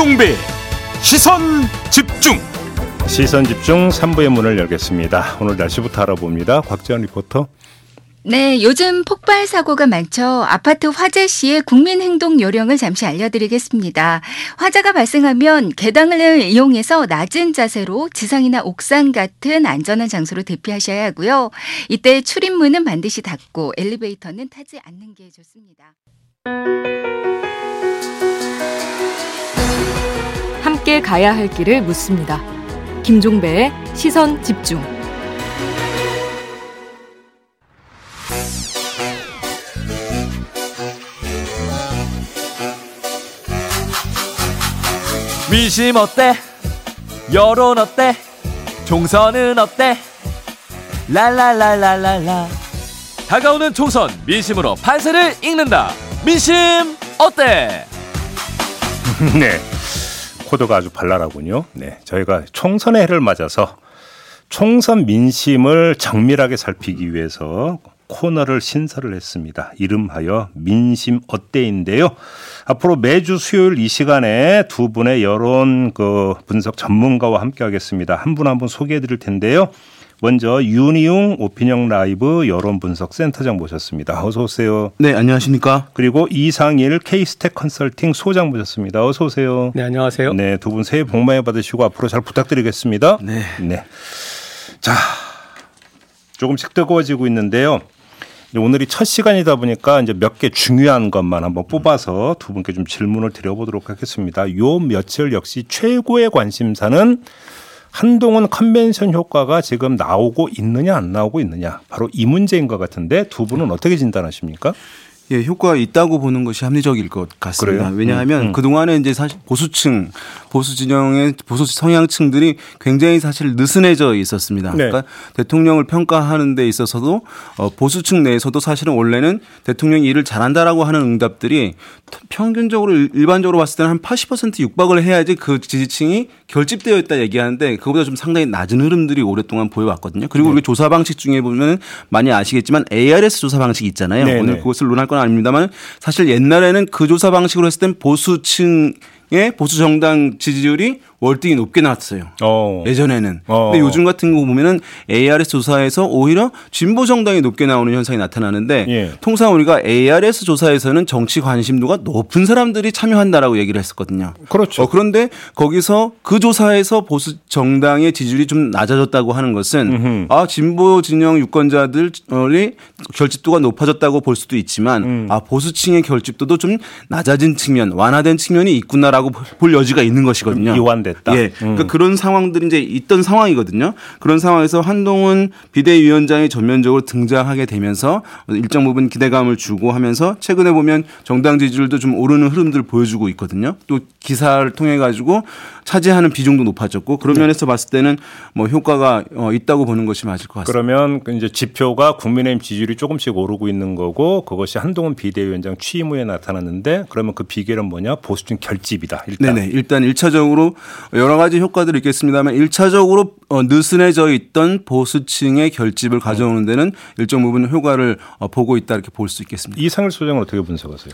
김종배 시선 집중 시선 집중 3부의 문을 열겠습니다. 오늘 날씨부터 알아봅니다. 곽지연 리포터. 네, 요즘 폭발 사고가 많죠. 아파트 화재 시의 국민 행동 요령을 잠시 알려드리겠습니다. 화재가 발생하면 계단을 이용해서 낮은 자세로 지상이나 옥상 같은 안전한 장소로 대피하셔야 하고요. 이때 출입문은 반드시 닫고 엘리베이터는 타지 않는 게 좋습니다. 함께 가야 할 길을 묻습니다. 김종배의 시선 집중. 민심 어때? 여론 어때? 총선은 어때? 랄랄랄랄랄라 다가오는 총선 민심으로 판세를 읽는다 민심 어때? 네. 코드가 아주 발랄하군요. 네. 저희가 총선의 해를 맞아서 총선 민심을 정밀하게 살피기 위해서 코너를 신설을 했습니다. 이름하여 민심 어때인데요. 앞으로 매주 수요일 이 시간에 두 분의 여론 그 분석 전문가와 함께 하겠습니다. 한분 한분 소개해 드릴 텐데요. 먼저 윤희웅 오피니언 라이브 여론 분석 센터장 모셨습니다. 어서 오세요. 네, 안녕하십니까? 그리고 이상일 케이스탯 컨설팅 소장 모셨습니다. 어서 오세요. 네, 안녕하세요. 네, 두 분 새해 복 많이 받으시고 앞으로 잘 부탁드리겠습니다. 네. 네. 자, 조금씩 뜨거워지고 있는데요. 오늘이 첫 시간이다 보니까 이제 몇 개 중요한 것만 한번 뽑아서 두 분께 좀 질문을 드려보도록 하겠습니다. 요 며칠 역시 최고의 관심사는 한동훈 컨벤션 효과가 지금 나오고 있느냐 안 나오고 있느냐 바로 이 문제인 것 같은데 두 분은 어떻게 진단하십니까? 예, 효과가 있다고 보는 것이 합리적일 것 같습니다. 그래요? 왜냐하면 음, 음. 그동안에 이제 사실 보수층, 보수 진영의 보수 성향층들이 굉장히 사실 느슨해져 있었습니다. 네. 그러니까 대통령을 평가하는 데 있어서도 어, 보수층 내에서도 사실은 원래는 대통령이 일을 잘한다라고 하는 응답들이 평균적으로 일- 일반적으로 봤을 때는 한 80% 육박을 해야지 그 지지층이 결집되어 있다 얘기하는데 그보다 좀 상당히 낮은 흐름들이 오랫동안 보여왔거든요. 그리고 네. 우리 조사 방식 중에 보면 많이 아시겠지만 ARS 조사 방식이 있잖아요. 네, 오늘 네. 그것을 논할 건 아닙니다만 사실 옛날에는 그 조사 방식으로 했을 땐 보수층의 보수 정당 지지율이 월등히 높게 나왔어요. 어. 예전에는. 어. 근데 요즘 같은 거 보면은 ARS 조사에서 오히려 진보 정당이 높게 나오는 현상이 나타나는데 예. 통상 우리가 ARS 조사에서는 정치 관심도가 높은 사람들이 참여한다라고 얘기를 했었거든요. 그렇죠. 어, 그런데 거기서 그 조사에서 보수 정당의 지지율이 좀 낮아졌다고 하는 것은 음흠. 아 진보 진영 유권자들이 결집도가 높아졌다고 볼 수도 있지만 음. 아 보수층의 결집도도 좀 낮아진 측면, 완화된 측면이 있구나라고 볼 여지가 있는 것이거든요. 이완 됐다. 예, 음. 그러니까 그런 상황들이 이제 있던 상황이거든요. 그런 상황에서 한동훈 비대위원장이 전면적으로 등장하게 되면서 일정 부분 기대감을 주고 하면서 최근에 보면 정당 지지율도 좀 오르는 흐름들을 보여주고 있거든요. 또 기사를 통해 가지고 차지하는 비중도 높아졌고 그런 네. 면에서 봤을 때는 뭐 효과가 어, 있다고 보는 것이 맞을 것 같습니다. 그러면 그 이제 지표가 국민의힘 지지율이 조금씩 오르고 있는 거고 그것이 한동훈 비대위원장 취임 후에 나타났는데 그러면 그 비결은 뭐냐 보수층 결집이다. 일단 네네. 일단 1차적으로 여러 가지 효과들이 있겠습니다만 1차적으로 어, 느슨해져 있던 보수층의 결집을 가져오는 데는 일정 부분 효과를 어, 보고 있다 이렇게 볼 수 있겠습니다. 이상일 소장은 어떻게 분석하세요?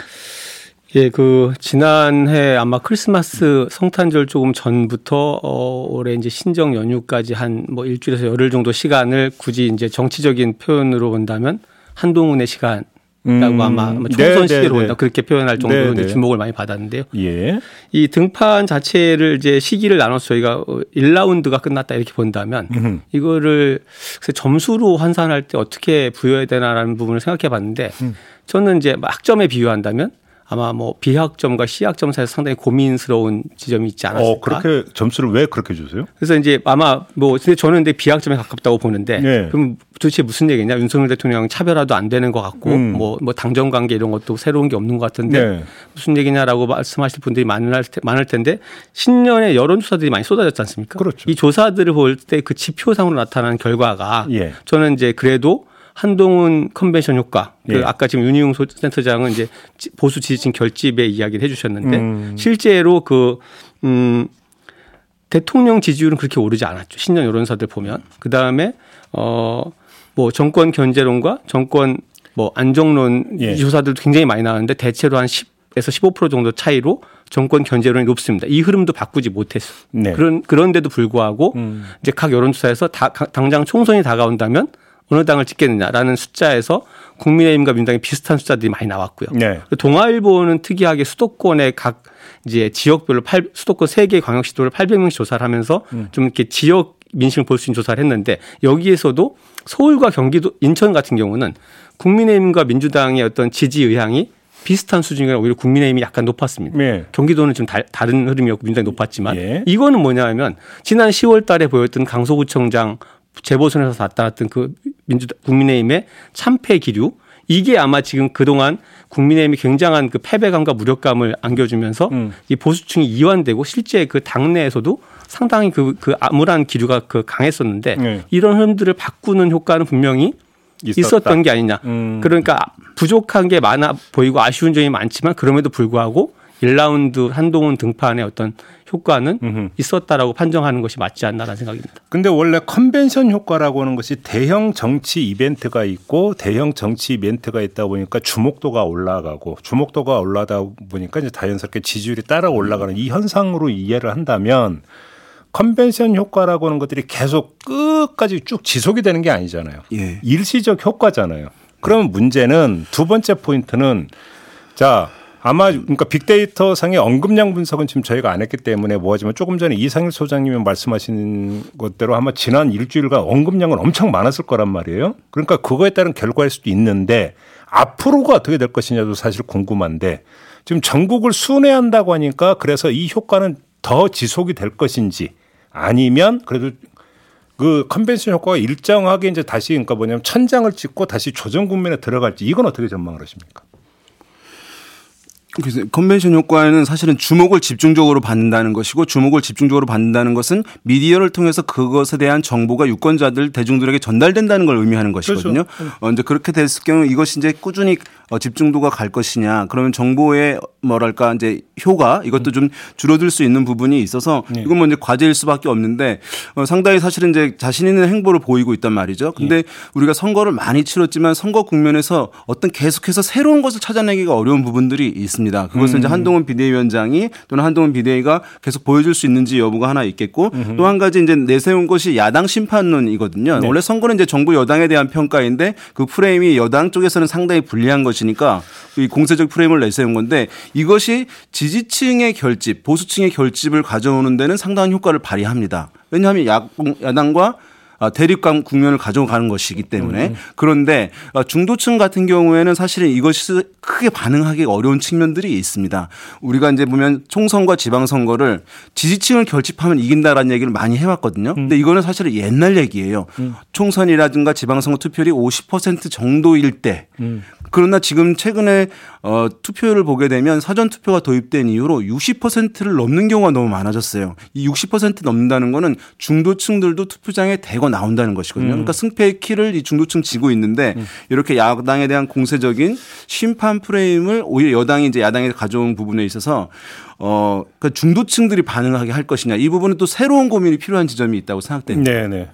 예, 그 지난해 아마 크리스마스 성탄절 조금 전부터 어 올해 이제 신정 연휴까지 한 뭐 일주일에서 열흘 정도 시간을 굳이 이제 정치적인 표현으로 본다면 한동훈의 시간. 라고 음. 아마 아마 네, 총선 네, 시기로 네. 본다 그렇게 표현할 정도로 네, 이제 네. 주목을 많이 받았는데요. 예. 이 등판 자체를 이제 시기를 나눠서 저희가 1라운드가 끝났다 이렇게 본다면 음흠. 이거를 점수로 환산할 때 어떻게 부여해야 되나라는 부분을 생각해 봤는데 음. 저는 이제 뭐 학점에 비유한다면 아마 뭐 비학점과 시학점 사이에서 상당히 고민스러운 지점이 있지 않았을까. 어 그렇게 점수를 왜 그렇게 주세요? 그래서 이제 아마 뭐 근데 저는 근데 비학점에 가깝다고 보는데 네. 그럼 도대체 무슨 얘기냐 윤석열 대통령 차별화도 안 되는 것 같고 음. 뭐, 뭐 당정 관계 이런 것도 새로운 게 없는 것 같은데 네. 무슨 얘기냐라고 말씀하실 분들이 많을, 테- 많을 텐데 신년에 여론조사들이 많이 쏟아졌지 않습니까? 그렇죠. 이 조사들을 볼 때 그 지표상으로 나타난 결과가 예. 저는 이제 그래도 한동훈 컨벤션 효과, 그 예. 아까 지금 윤희용 소- 센터장은 이제 지- 보수 지지층 결집의 이야기를 해주셨는데 음. 실제로 그 음. 대통령 지지율은 그렇게 오르지 않았죠. 신년 여론사들 보면. 그 다음에, 어, 뭐 정권 견제론과 정권 뭐 안정론 예. 조사들도 굉장히 많이 나왔는데 대체로 한 10에서 15% 정도 차이로 정권 견제론이 높습니다. 이 흐름도 바꾸지 못했어. 네. 그런 그런데도 불구하고 음. 이제 각 여론조사에서 다, 가- 당장 총선이 다가온다면 어느 당을 찍겠느냐라는 숫자에서 국민의힘과 민주당이 비슷한 숫자들이 많이 나왔고요. 네. 동아일보는 특이하게 수도권의 각 이제 지역별로 팔, 수도권 세개 광역시도를 800명씩 조사를 하면서 음. 좀 이렇게 지역 민심을 볼 수 있는 조사를 했는데 여기에서도 서울과 경기도 인천 같은 경우는 국민의힘과 민주당의 어떤 지지 의향이 비슷한 수준이라 오히려 국민의힘이 약간 높았습니다. 네. 경기도는 좀 다, 른 흐름이었고 민주당이 높았지만 예. 이거는 뭐냐면 지난 10월 달에 보였던 강서구청장 재보선에서 나타났던 그 민주당 국민의힘의 참패 기류 이게 아마 지금 그동안 국민의힘이 굉장한 그 패배감과 무력감을 안겨주면서 음. 이 보수층이 이완되고 실제 그 당내에서도 상당히 그, 그 암울한 기류가 그 강했었는데 네. 이런 흐름들을 바꾸는 효과는 분명히 있었다. 있었던 게 아니냐. 음. 그러니까 부족한 게 많아 보이고 아쉬운 점이 많지만 그럼에도 불구하고 1라운드 한동훈 등판의 어떤 효과는 음흠. 있었다라고 판정하는 것이 맞지 않나라는 생각입니다. 근데 원래 컨벤션 효과라고 하는 것이 대형 정치 이벤트가 있고 대형 정치 이벤트가 있다 보니까 주목도가 올라가고 주목도가 올라다 보니까 이제 자연스럽게 지지율이 따라 올라가는 이 현상으로 이해를 한다면 컨벤션 효과라고 하는 것들이 계속 끝까지 쭉 지속이 되는 게 아니잖아요. 예. 일시적 효과잖아요. 그러면 문제는 두 번째 포인트는 자 아마 그러니까 빅데이터 상의 언급량 분석은 지금 저희가 안 했기 때문에 뭐하지만 조금 전에 이상일 소장님이 말씀하신 것대로 아마 지난 일주일간 언급량은 엄청 많았을 거란 말이에요. 그러니까 그거에 따른 결과일 수도 있는데 앞으로가 어떻게 될 것이냐도 사실 궁금한데 지금 전국을 순회한다고 하니까 그래서 이 효과는 더 지속이 될 것인지 아니면 그래도 그 컨벤션 효과가 일정하게 이제 다시 그러니까 뭐냐면 천장을 찍고 다시 조정 국면에 들어갈지 이건 어떻게 전망을 하십니까? 그래서 컨벤션 효과에는 사실은 주목을 집중적으로 받는다는 것이고 주목을 집중적으로 받는다는 것은 미디어를 통해서 그것에 대한 정보가 유권자들 대중들에게 전달된다는 걸 의미하는 것이거든요. 어, 이제 그렇게 됐을 경우 이것이 이제 꾸준히 어, 집중도가 갈 것이냐 그러면 정보의 뭐랄까 이제 효과 이것도 좀 줄어들 수 있는 부분이 있어서 이건 뭐 이제 과제일 수밖에 없는데 어, 상당히 사실은 이제 자신 있는 행보를 보이고 있단 말이죠. 근데 우리가 선거를 많이 치렀지만 선거 국면에서 어떤 계속해서 새로운 것을 찾아내기가 어려운 부분들이 있습니다. 그것은 이제 한동훈 비대위원장이 또는 한동훈 비대위가 계속 보여줄 수 있는지 여부가 하나 있겠고 또 한 가지 이제 내세운 것이 야당 심판론이거든요. 원래 선거는 이제 정부 여당에 대한 평가인데 그 프레임이 여당 쪽에서는 상당히 불리한 것이니까 이 공세적 프레임을 내세운 건데 이것이 지지층의 결집, 보수층의 결집을 가져오는 데는 상당한 효과를 발휘합니다. 왜냐하면 야, 야당과 아, 대립감 국면을 가져가는 것이기 때문에 그런데 어, 중도층 같은 경우에는 사실은 이것이 크게 반응하기 어려운 측면들이 있습니다. 우리가 이제 보면 총선과 지방선거를 지지층을 결집하면 이긴다라는 얘기를 많이 해왔거든요. 근데 이거는 사실은 옛날 얘기예요. 총선이라든가 지방선거 투표율이 50% 정도일 때 그러나 지금 최근에 어, 투표율을 보게 되면 사전 투표가 도입된 이후로 60%를 넘는 경우가 너무 많아졌어요. 이 60% 넘는다는 거는 중도층들도 투표장에 대거 나온다는 것이거든요. 그러니까 승패의 키를 이 중도층 지고 있는데 이렇게 야당에 대한 공세적인 심판 프레임을 오히려 여당이 이제 야당에 가져온 부분에 있어서 어, 그 중도층들이 반응하게 할 것이냐 이 부분은 또 새로운 고민이 필요한 지점이 있다고 생각됩니다. 네, 네.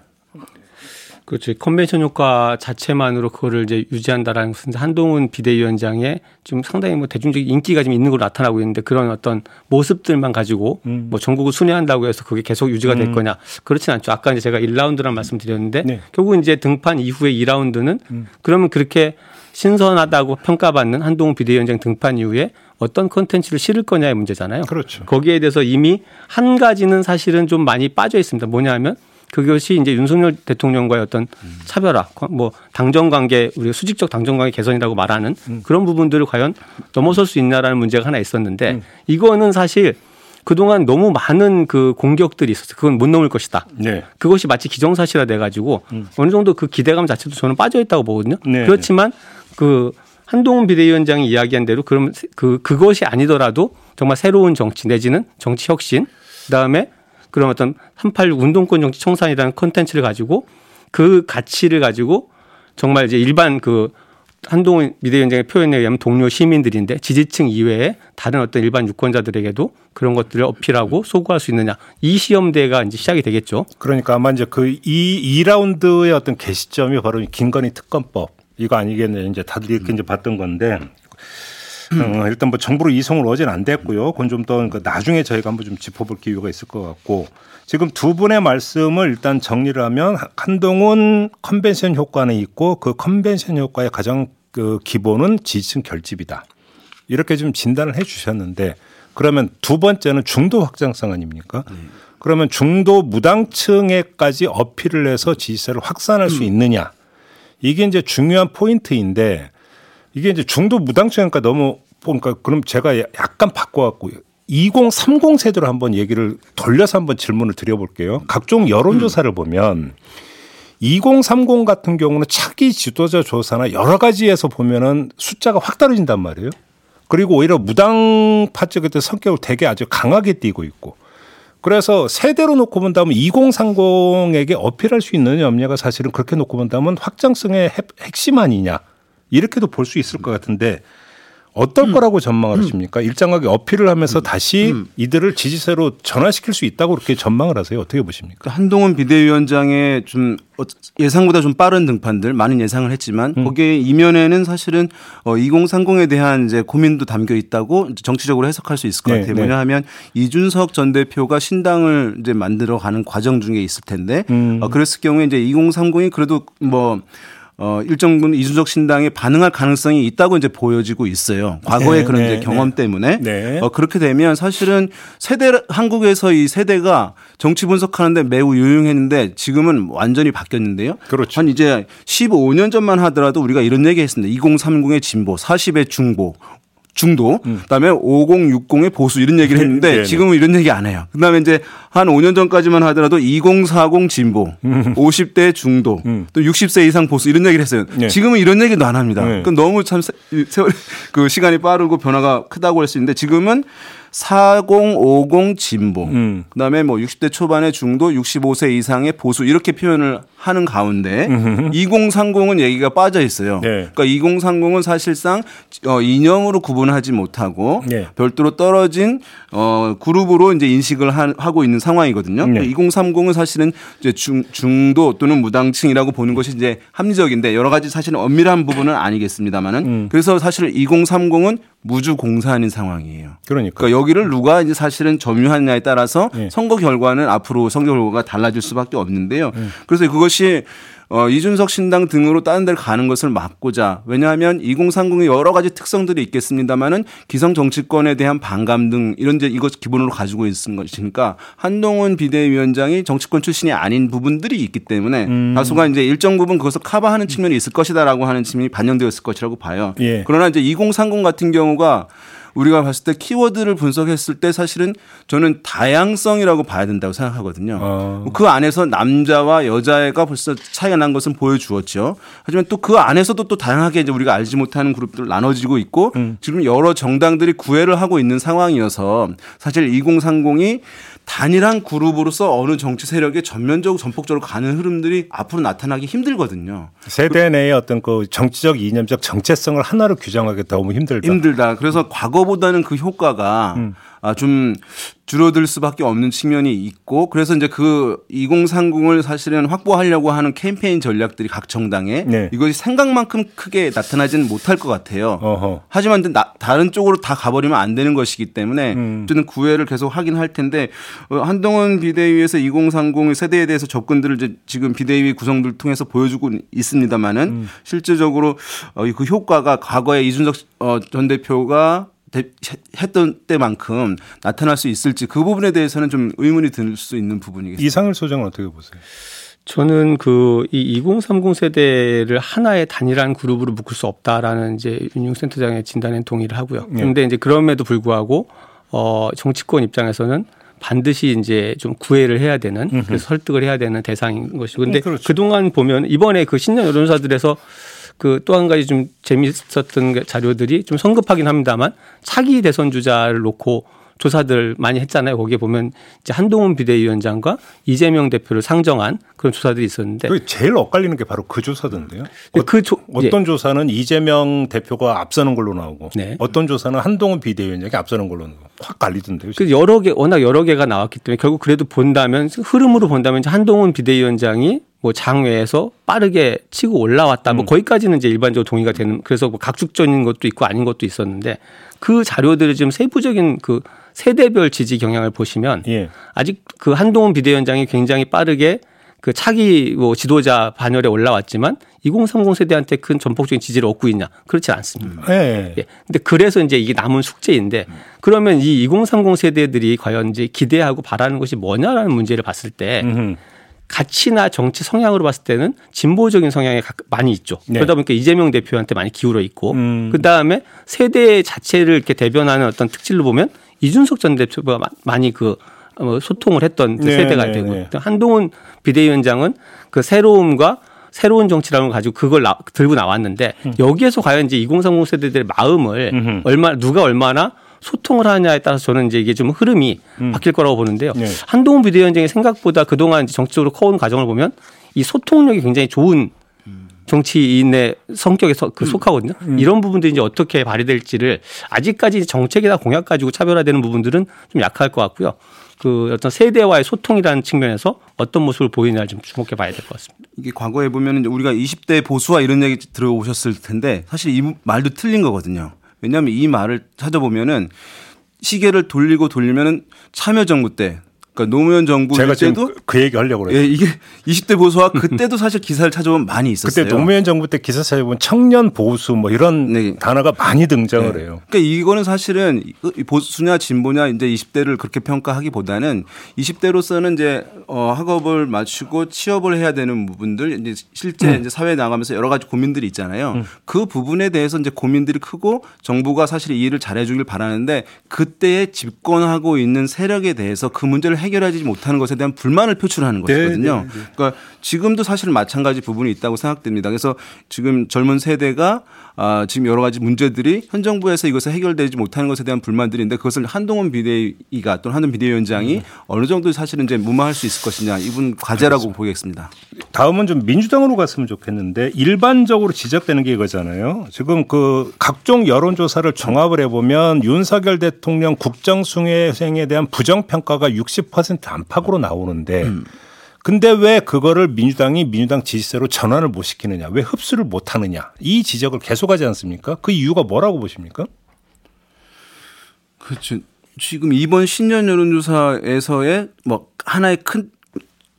그렇죠. 컨벤션 효과 자체만으로 그거를 이제 유지한다라는 것은 한동훈 비대위원장의 좀 상당히 뭐 대중적인 인기가 좀 있는 걸로 나타나고 있는데 그런 어떤 모습들만 가지고 뭐 전국을 순회한다고 해서 그게 계속 유지가 될 거냐 그렇진 않죠. 아까 이제 제가 1라운드란 말씀드렸는데 네. 결국 이제 등판 이후에 2라운드는 그러면 그렇게 신선하다고 평가받는 한동훈 비대위원장 등판 이후에 어떤 컨텐츠를 실을 거냐의 문제잖아요. 그렇죠. 거기에 대해서 이미 한 가지는 사실은 좀 많이 빠져 있습니다. 뭐냐면 그것이 이제 윤석열 대통령과의 어떤 차별화, 뭐 당정 관계, 우리 수직적 당정 관계 개선이라고 말하는 그런 부분들을 과연 넘어설 수 있냐라는 문제가 하나 있었는데 이거는 사실 그동안 너무 많은 그 공격들이 있었어요. 그건 못 넘을 것이다. 네. 그것이 마치 기정사실화 돼 가지고 어느 정도 그 기대감 자체도 저는 빠져 있다고 보거든요. 네. 그렇지만 그 한동훈 비대위원장이 이야기한 대로 그럼 그 그것이 아니더라도 정말 새로운 정치 내지는 정치 혁신 그다음에 그런 어떤 386 운동권 정치 청산이라는 컨텐츠를 가지고 그 가치를 가지고 정말 이제 일반 그 한동훈 비대위원장의 표현에 의하면 동료 시민들인데 지지층 이외에 다른 어떤 일반 유권자들에게도 그런 것들을 어필하고 소구할 수 있느냐 이 시험대가 이제 시작이 되겠죠. 그러니까 아마 이제 그 이 2라운드의 어떤 개시점이 바로 이 김건희 특검법 이거 아니겠네. 이제 다들 이렇게 이제 봤던 건데 어, 일단 뭐 정부로 이송을 어제는 안 됐고요. 그건 좀더 나중에 저희가 한번 좀 짚어볼 기회가 있을 것 같고 지금 두 분의 말씀을 일단 정리를 하면 한동훈 컨벤션 효과는 있고 그 컨벤션 효과의 가장 그 기본은 지지층 결집이다. 이렇게 좀 진단을 해 주셨는데 그러면 두 번째는 중도 확장성 아닙니까? 그러면 중도 무당층에까지 어필을 해서 지지세를 확산할 수 있느냐? 이게 이제 중요한 포인트인데 이게 이제 중도 무당층이니까 너무 그러니까 그럼 제가 약간 바꿔갖고 2030 세대로 한번 얘기를 돌려서 한번 질문을 드려볼게요. 각종 여론조사를 보면 2030 같은 경우는 차기 지도자 조사나 여러 가지에서 보면은 숫자가 확 떨어진단 말이에요. 그리고 오히려 무당파 쪽에 대 성격을 되게 아주 강하게 띄고 있고 그래서 세대로 놓고 본다면 2030에게 어필할 수 있느냐 없냐가 사실은 그렇게 놓고 본다면 확장성의 핵심 아니냐 이렇게도 볼 수 있을 것 같은데 어떨 음. 거라고 전망을 하십니까? 일정하게 어필을 하면서 다시 음. 이들을 지지세로 전환시킬 수 있다고 그렇게 전망을 하세요. 어떻게 보십니까? 그 한동훈 비대위원장의 좀 어, 예상보다 좀 빠른 등판들 많은 예상을 했지만 음. 거기에 이면에는 사실은 어 2030에 대한 이제 고민도 담겨 있다고 정치적으로 해석할 수 있을 것 네, 같아요. 네. 왜냐하면 이준석 전 대표가 신당을 이제 만들어 가는 과정 중에 있을 텐데 음. 어 그랬을 경우에 이제 2030이 그래도 뭐 어, 일정 부분 이준석 신당에 반응할 가능성이 있다고 이제 보여지고 있어요. 과거의 네, 그런 네, 이제 경험 네. 때문에 네. 어, 그렇게 되면 사실은 세대 한국에서 이 세대가 정치 분석하는데 매우 유용했는데 지금은 완전히 바뀌었는데요. 그렇죠. 한 이제 15년 전만 하더라도 우리가 이런 얘기 했습니다. 2030의 진보, 40의 중보. 중도, 그다음에 5060의 보수 이런 얘기를 네, 했는데 네, 네. 지금은 이런 얘기 안 해요. 그다음에 이제 한 5년 전까지만 하더라도 2040 진보, 50대 중도, 또 60세 이상 보수 이런 얘기를 했어요. 네. 지금은 이런 얘기도 안 합니다. 네. 그 너무 참 세월 그 시간이 빠르고 변화가 크다고 할 수 있는데 지금은 4050 진보, 음. 그다음에 뭐 60대 초반의 중도, 65세 이상의 보수 이렇게 표현을 하는 가운데 2030은 얘기가 빠져 있어요. 네. 그러니까 2030은 사실상 어 이념으로 구분하지 못하고 네. 별도로 떨어진 어 그룹으로 이제 인식을 하, 하고 있는 상황이거든요. 네. 2030은 사실은 이제 중 중도 또는 무당층이라고 보는 것이 이제 합리적인데 여러 가지 사실은 엄밀한 부분은 아니겠습니다만은 음. 그래서 사실 2030은 무주 공사하는 상황이에요. 그러니까. 그러니까 여기를 누가 이제 사실은 점유하느냐에 따라서 예. 선거 결과는 앞으로 선거 결과가 달라질 수밖에 없는데요. 예. 그래서 그것이 어, 이준석 신당 등으로 다른 데를 가는 것을 막고자 왜냐하면 2030의 여러 가지 특성들이 있겠습니다만은 기성 정치권에 대한 반감 등 이런 데 이것 기본으로 가지고 있는 것이니까 한동훈 비대위원장이 정치권 출신이 아닌 부분들이 있기 때문에 음. 다소가 이제 일정 부분 그것을 커버하는 측면이 있을 것이다라고 하는 측면이 반영되었을 것이라고 봐요. 예. 그러나 이제 2030 같은 경우가 우리가 봤을 때 키워드를 분석했을 때 사실은 저는 다양성이라고 봐야 된다고 생각하거든요. 어. 그 안에서 남자와 여자애가 벌써 차이가 난 것은 보여주었죠. 하지만 또 그 안에서도 또 다양하게 이제 우리가 알지 못하는 그룹들 나눠지고 있고 음. 지금 여러 정당들이 구애를 하고 있는 상황이어서 사실 2030이 단일한 그룹으로서 어느 정치 세력에 전면적으로 전폭적으로 가는 흐름들이 앞으로 나타나기 힘들거든요. 세대 내의 어떤 그 정치적 이념적 정체성을 하나로 규정하기 너무 힘들다. 힘들다. 그래서 과거보다는 그 효과가 음. 아, 좀 줄어들 수밖에 없는 측면이 있고 그래서 이제 그 2030을 사실은 확보하려고 하는 캠페인 전략들이 각 정당에 네. 이것이 생각만큼 크게 나타나지는 못할 것 같아요. 어허. 하지만 나- 다른 쪽으로 다 가버리면 안 되는 것이기 때문에 음. 저는 구애를 계속 하긴 할 텐데 어, 한동훈 비대위에서 2030 세대에 대해서 접근들을 이제 지금 비대위 구성들 통해서 보여주고 있습니다만은 음. 실질적으로 어, 그 효과가 과거에 이준석 어, 전 대표가 대- 했던 때만큼 나타날 수 있을지 그 부분에 대해서는 좀 의문이 들 수 있는 부분이겠습니다. 이상일 소장은 어떻게 보세요? 저는 그 이 2030 세대를 하나의 단일한 그룹으로 묶을 수 없다라는 이제 윤용 센터장의 진단에 동의를 하고요. 네. 그런데 이제 그럼에도 불구하고 어 정치권 입장에서는 반드시 이제 좀 구애를 해야 되는 그래서 설득을 해야 되는 대상인 것이고 근데 음, 그렇죠. 그동안 보면 이번에 그 신년 여론사들에서 그 또 한 가지 좀 재미있었던 게 자료들이 좀 성급하긴 합니다만 차기 대선 주자를 놓고 조사들 많이 했잖아요. 거기에 보면 이제 한동훈 비대위원장과 이재명 대표를 상정한 그런 조사들이 있었는데 그 제일 엇갈리는 게 바로 그 조사던데요. 근데 그 조, 예. 어떤 조사는 이재명 대표가 앞서는 걸로 나오고 네. 어떤 조사는 한동훈 비대위원장이 앞서는 걸로 나오고 확 갈리던데요. 그 여러 개 워낙 여러 개가 나왔기 때문에 결국 그래도 본다면 흐름으로 본다면 이제 한동훈 비대위원장이 뭐 장외에서 빠르게 치고 올라왔다. 뭐 거기까지는 이제 일반적으로 동의가 되는 그래서 뭐 각축적인 것도 있고 아닌 것도 있었는데 그 자료들을 지금 세부적인 그 세대별 지지 경향을 보시면 예. 아직 그 한동훈 비대위원장이 굉장히 빠르게 그 차기 뭐 지도자 반열에 올라왔지만 2030 세대한테 큰 전폭적인 지지를 얻고 있냐? 그렇지 않습니다. 예. 예. 근데 그래서 이제 이게 남은 숙제인데 그러면 이 2030 세대들이 과연 이제 기대하고 바라는 것이 뭐냐라는 문제를 봤을 때 음흠. 가치나 정치 성향으로 봤을 때는 진보적인 성향이 각- 많이 있죠. 네. 그러다 보니까 이재명 대표한테 많이 기울어 있고 음. 그 다음에 세대 자체를 이렇게 대변하는 어떤 특질로 보면 이준석 전 대표가 마- 많이 그 어, 소통을 했던 그 네, 세대가 네, 되고 네. 한동훈 비대위원장은 그 새로움과 새로운 정치라는 걸 가지고 그걸 나- 들고 나왔는데 여기에서 과연 이제 2030 세대들의 마음을 음. 음흠. 얼마 누가 얼마나 소통을 하냐에 따라서 저는 이제 이게 좀 흐름이 바뀔 거라고 보는데요. 음. 네. 한동훈 비대위원장이 생각보다 그동안 정치적으로 커온 과정을 보면 이 소통력이 굉장히 좋은 정치인의 성격에 서- 그 속하거든요. 이런 부분들이 이제 어떻게 발휘될지를 아직까지 정책이나 공약 가지고 차별화되는 부분들은 좀 약할 것 같고요. 그 어떤 세대와의 소통이라는 측면에서 어떤 모습을 보이느냐를 좀 주목해 봐야 될 것 같습니다. 이게 과거에 보면 우리가 20대 보수와 이런 얘기 들어오셨을 텐데 사실 이 말도 틀린 거거든요. 왜냐하면 이 말을 찾아보면은 시계를 돌리고 돌리면은 참여정부 때, 그러니까 노무현 정부 제가 때도 그- 그 얘기 하려고 그래요. 예, 이게 20대 보수와 그때도 사실 기사를 찾아보면 많이 있었어요. 그때 노무현 정부 때 기사 찾아보면 청년 보수 뭐 이런 네. 단어가 많이 등장을 네. 해요. 그러니까 이거는 사실은 이 보수냐 진보냐 이제 20대를 그렇게 평가하기보다는 20대로서는 이제 어 학업을 마치고 취업을 해야 되는 부분들 이제 실제 이제 사회에 나가면서 여러 가지 고민들이 있잖아요. 그 부분에 대해서 이제 고민들이 크고 정부가 사실 이 일을 잘해 주길 바라는데 그때에 집권하고 있는 세력에 대해서 그 문제를 해결하지 못하는 것에 대한 불만을 표출하는 네, 것이거든요. 그러니까 지금도 사실 마찬가지 부분이 있다고 생각됩니다. 그래서 지금 젊은 세대가 아, 지금 여러 가지 문제들이 현 정부에서 이것을 해결되지 못하는 것에 대한 불만들인데 그것을 한동훈 비대위가 또는 한동훈 비대위원장이 어느 정도 사실은 이제 무마할 수 있을 것이냐 이분 과제라고 보겠습니다. 다음은 좀 민주당으로 갔으면 좋겠는데 일반적으로 지적되는 게 이거잖아요. 지금 그 각종 여론조사를 종합을 해보면 윤석열 대통령 국정수행에 대한 부정평가가 60% 안팎으로 나오는데 근데 왜 그거를 민주당이 민주당 지지세로 전환을 못 시키느냐, 왜 흡수를 못 하느냐 이 지적을 계속하지 않습니까? 그 이유가 뭐라고 보십니까? 그렇죠. 지금 이번 신년 여론조사에서의 뭐 하나의 큰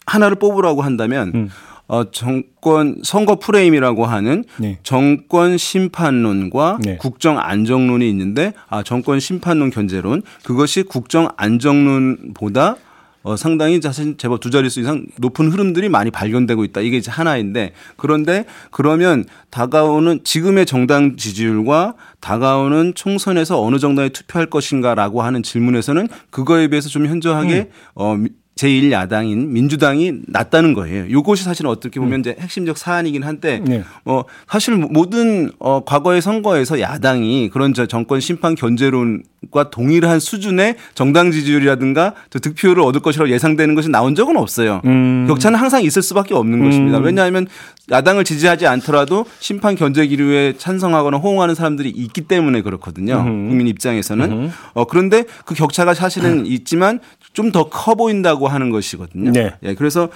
하나를 뽑으라고 한다면 음. 어 정권 선거 프레임이라고 하는 네. 정권 심판론과 네. 국정 안정론이 있는데 아 정권 심판론 견제론 그것이 국정 안정론보다 어, 상당히 자신 제법 두 자릿수 이상 높은 흐름들이 많이 발견되고 있다. 이게 이제 하나인데 그런데 그러면 다가오는 지금의 정당 지지율과 다가오는 총선에서 어느 정도에 투표할 것인가라고 하는 질문에서는 그거에 비해서 좀 현저하게 어, 미- 제1야당인 민주당이 낮다는 거예요. 이것이 사실은 어떻게 보면 이제 핵심적 사안이긴 한데 네. 어 사실 모든 어 과거의 선거에서 야당이 그런 저 정권 심판 견제론과 동일한 수준의 정당 지지율이라든가 또 득표를 얻을 것이라고 예상되는 것이 나온 적은 없어요. 음. 격차는 항상 있을 수밖에 없는 것입니다. 왜냐하면 야당을 지지하지 않더라도 심판 견제 기류에 찬성하거나 호응하는 사람들이 있기 때문에 그렇거든요. 국민 입장에서는 어 그런데 그 격차가 사실은 있지만 좀 더 커 보인다고 하는 것이거든요. 네. 예, 그래서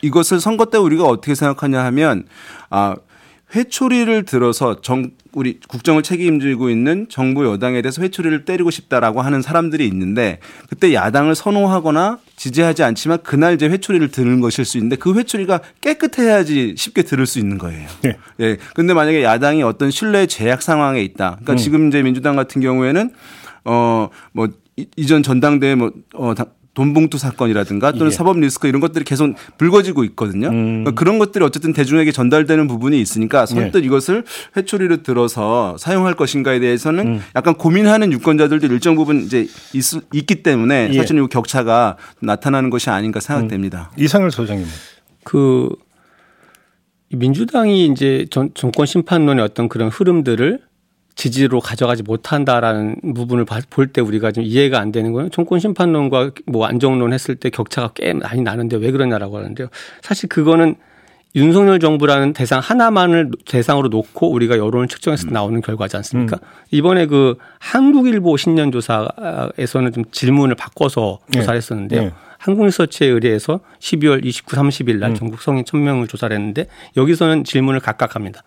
이것을 선거 때 우리가 어떻게 생각하냐 하면 아 회초리를 들어서 정 우리 국정을 책임지고 있는 정부 여당에 대해서 회초리를 때리고 싶다라고 하는 사람들이 있는데 그때 야당을 선호하거나 지지하지 않지만 그날 이제 회초리를 드는 것일 수 있는데 그 회초리가 깨끗해야지 쉽게 들을 수 있는 거예요. 네. 예. 근데 만약에 야당이 어떤 신뢰 제약 상황에 있다. 그러니까 지금 이제 민주당 같은 경우에는 어뭐 이전 전당대회 뭐 어 돈봉투 사건이라든가 또는 예. 사법 리스크 이런 것들이 계속 불거지고 있거든요. 음. 그러니까 그런 것들이 어쨌든 대중에게 전달되는 부분이 있으니까 선뜻 이것을 회초리로 들어서 사용할 것인가에 대해서는 음. 약간 고민하는 유권자들도 일정 부분 이제 있, 있기 때문에 예. 사실 이 격차가 나타나는 것이 아닌가 생각됩니다. 이상열 소장님. 그 민주당이 이제 전, 정권 심판론의 어떤 그런 흐름들을 지지로 가져가지 못한다라는 부분을 볼 때 우리가 좀 이해가 안 되는 거는 정권 심판론과 뭐 안정론 했을 때 격차가 꽤 많이 나는데 왜 그러냐라고 하는데요. 사실 그거는 윤석열 정부라는 대상 하나만을 대상으로 놓고 우리가 여론을 측정해서 나오는 결과지 않습니까? 이번에 그 한국일보 신년조사에서는 좀 질문을 바꿔서 네. 조사를 했었는데요. 네. 한국리서치에 의뢰해서 12월 29, 30일 날 음. 전국 성인 1000명을 조사를 했는데 여기서는 질문을 각각 합니다.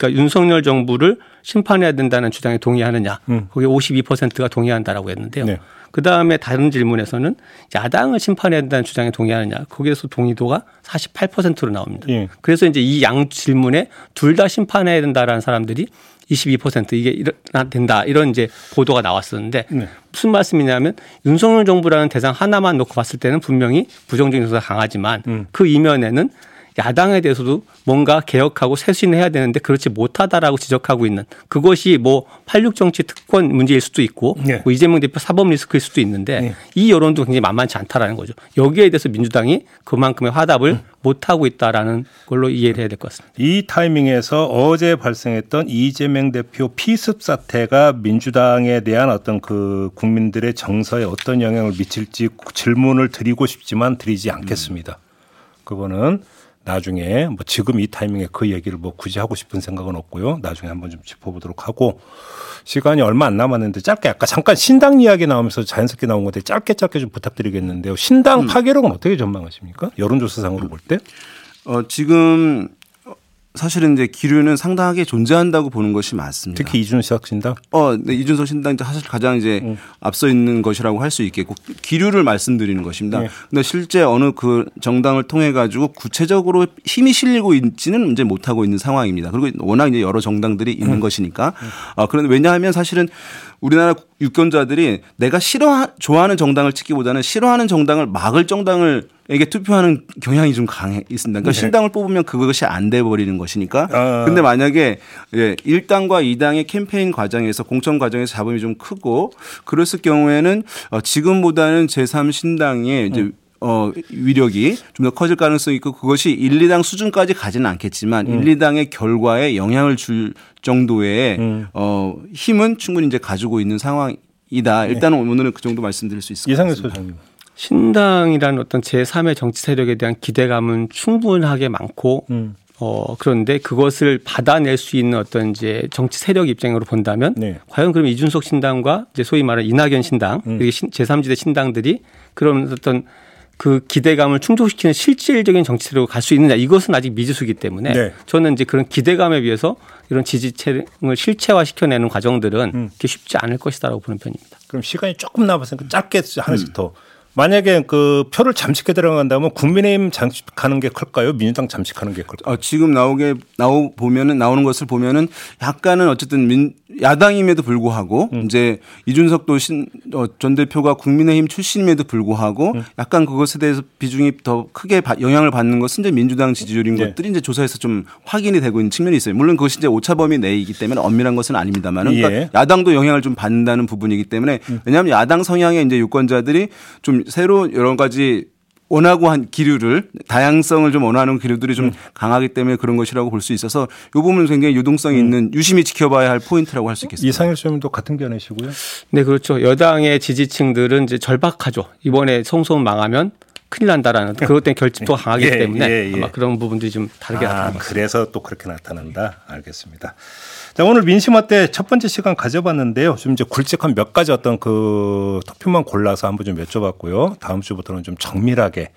그러니까 윤석열 정부를 심판해야 된다는 주장에 동의하느냐. 음. 거기에 52%가 동의한다라고 했는데요. 네. 그 다음에 다른 질문에서는 야당을 심판해야 된다는 주장에 동의하느냐. 거기에서 동의도가 48%로 나옵니다. 예. 그래서 이제 이 양 질문에 둘 다 심판해야 된다라는 사람들이 22% 이게 일어나 된다 이런 이제 보도가 나왔었는데 네. 무슨 말씀이냐면 윤석열 정부라는 대상 하나만 놓고 봤을 때는 분명히 부정적인 요소가 강하지만 음. 그 이면에는 야당에 대해서도 뭔가 개혁하고 쇄신해야 되는데 그렇지 못하다라고 지적하고 있는 그것이 뭐 86 정치 특권 문제일 수도 있고 네. 뭐 이재명 대표 사법 리스크일 수도 있는데 네. 이 여론도 굉장히 만만치 않다라는 거죠. 여기에 대해서 민주당이 그만큼의 화답을 음. 못하고 있다라는 걸로 이해를 해야 될 것 같습니다. 이 타이밍에서 어제 발생했던 이재명 대표 피습 사태가 민주당에 대한 어떤 그 국민들의 정서에 어떤 영향을 미칠지 질문을 드리고 싶지만 드리지 않겠습니다. 그거는 나중에 뭐 지금 이 타이밍에 그 얘기를 뭐 굳이 하고 싶은 생각은 없고요. 나중에 한번 좀 짚어보도록 하고 시간이 얼마 안 남았는데 짧게 아까 잠깐 신당 이야기 나오면서 자연스럽게 나온 건데 짧게 짧게 좀 부탁드리겠는데요. 신당 파괴력은 어떻게 전망하십니까? 여론조사상으로 볼 때? 어, 지금 사실은 이제 기류는 상당하게 존재한다고 보는 것이 맞습니다. 특히 이준석 신당? 어, 네, 이준석 신당 사실 가장 이제 음. 앞서 있는 것이라고 할 수 있겠고 기류를 말씀드리는 것입니다. 네. 근데 실제 어느 그 정당을 통해 가지고 구체적으로 힘이 실리고 있지는 이제 못하고 있는 상황입니다. 그리고 워낙 이제 여러 정당들이 있는 음. 것이니까. 아, 그런데 왜냐하면 사실은 우리나라 유권자들이 내가 싫어 좋아하는 정당을 찍기보다는 싫어하는 정당을 막을 정당을 에게 투표하는 경향이 좀 강해 있습니다. 그러니까 네. 신당을 뽑으면 그것이 안 돼 버리는 것이니까. 아. 근데 만약에 예, 1당과 2당의 캠페인 과정에서 공천 과정에서 잡음이 좀 크고 그랬을 경우에는 어, 지금보다는 제3 신당의 이제 음. 어, 위력이 좀 더 커질 가능성이 있고 그것이 1, 2당 수준까지 가지는 않겠지만 음. 1, 2당의 결과에 영향을 줄 정도의 음. 어, 힘은 충분히 이제 가지고 있는 상황이다. 일단은 오늘은 그 정도 말씀드릴 수 있을 것 같습니다. 소장님. 신당이라는 어떤 제3의 정치 세력에 대한 기대감은 충분하게 많고 음. 어 그런데 그것을 받아낼 수 있는 어떤 이제 정치 세력 입장으로 본다면 네. 과연 그럼 이준석 신당과 이제 소위 말하는 이낙연 신당 음. 이게 신- 제3지대 신당들이 그런 어떤 그 기대감을 충족시키는 실질적인 정치 세력으로 갈 수 있느냐 이것은 아직 미지수기 때문에 네. 저는 이제 그런 기대감에 비해서 이런 지지층을 실체화 시켜내는 과정들은 음. 그게 쉽지 않을 것이다라고 보는 편입니다. 그럼 시간이 조금 남았으니까 짧게 하나씩 더. 만약에 그 표를 잠식해 들어간다면 국민의힘 잠식하는 게 클까요? 민주당 잠식하는 게 클까요? 어, 지금 나오게 나오 보면은 나오는 것을 보면은 약간은 어쨌든 민 야당임에도 불구하고 음. 이제 이준석도 신, 어, 전 대표가 국민의힘 출신임에도 불구하고 음. 약간 그것에 대해서 비중이 더 크게 바- 영향을 받는 것은 이제 민주당 지지율인 네. 것들이 이제 조사에서 좀 확인이 되고 있는 측면이 있어요. 물론 그것이 이제 오차범위 내이기 때문에 엄밀한 것은 아닙니다만은 그러니까 예. 음. 야당도 영향을 좀 받는다는 부분이기 때문에 왜냐하면 야당 성향의 이제 유권자들이 좀 새로 여러 가지 원하고 한 기류를 다양성을 좀 원하는 기류들이 음. 좀 강하기 때문에 그런 것이라고 볼 수 있어서 이 부분은 굉장히 유동성이 있는 유심히 지켜봐야 할 포인트라고 할 수 있겠습니다. 음. 이상일 소장님도 같은 견해시고요. 네, 그렇죠. 여당의 지지층들은 이제 절박하죠. 이번에 송송 망하면 큰일 난다라는 그것 때문에 결집도가 강하기 예, 때문에 예, 예. 아마 그런 부분들이 좀 다르게 아, 같습니다. 그래서 또 그렇게 나타난다. 알겠습니다. 자, 오늘 민심화 때 첫 번째 시간 가져봤는데요. 좀 이제 굵직한 몇 가지 어떤 그 토픽만 골라서 한번 좀 여쭤봤고요. 다음 주부터는 좀 정밀하게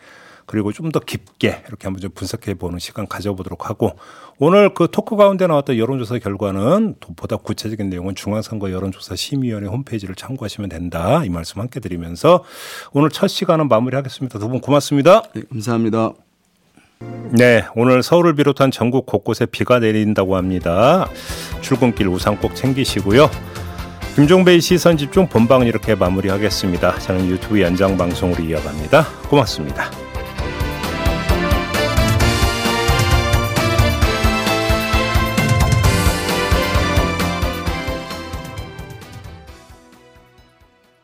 그리고 좀 더 깊게 이렇게 한번 좀 분석해 보는 시간 가져보도록 하고 오늘 그 토크 가운데 나왔던 여론조사 결과는 또 보다 구체적인 내용은 중앙선거 여론조사 심의위원회 홈페이지를 참고하시면 된다. 이 말씀 함께 드리면서 오늘 첫 시간은 마무리하겠습니다. 두 분 고맙습니다. 네, 감사합니다. 네, 오늘 서울을 비롯한 전국 곳곳에 비가 내린다고 합니다. 출근길 우산 꼭 챙기시고요. 김종배의 시선 집중 본방은 이렇게 마무리하겠습니다. 저는 유튜브 연장 방송으로 이어갑니다. 고맙습니다.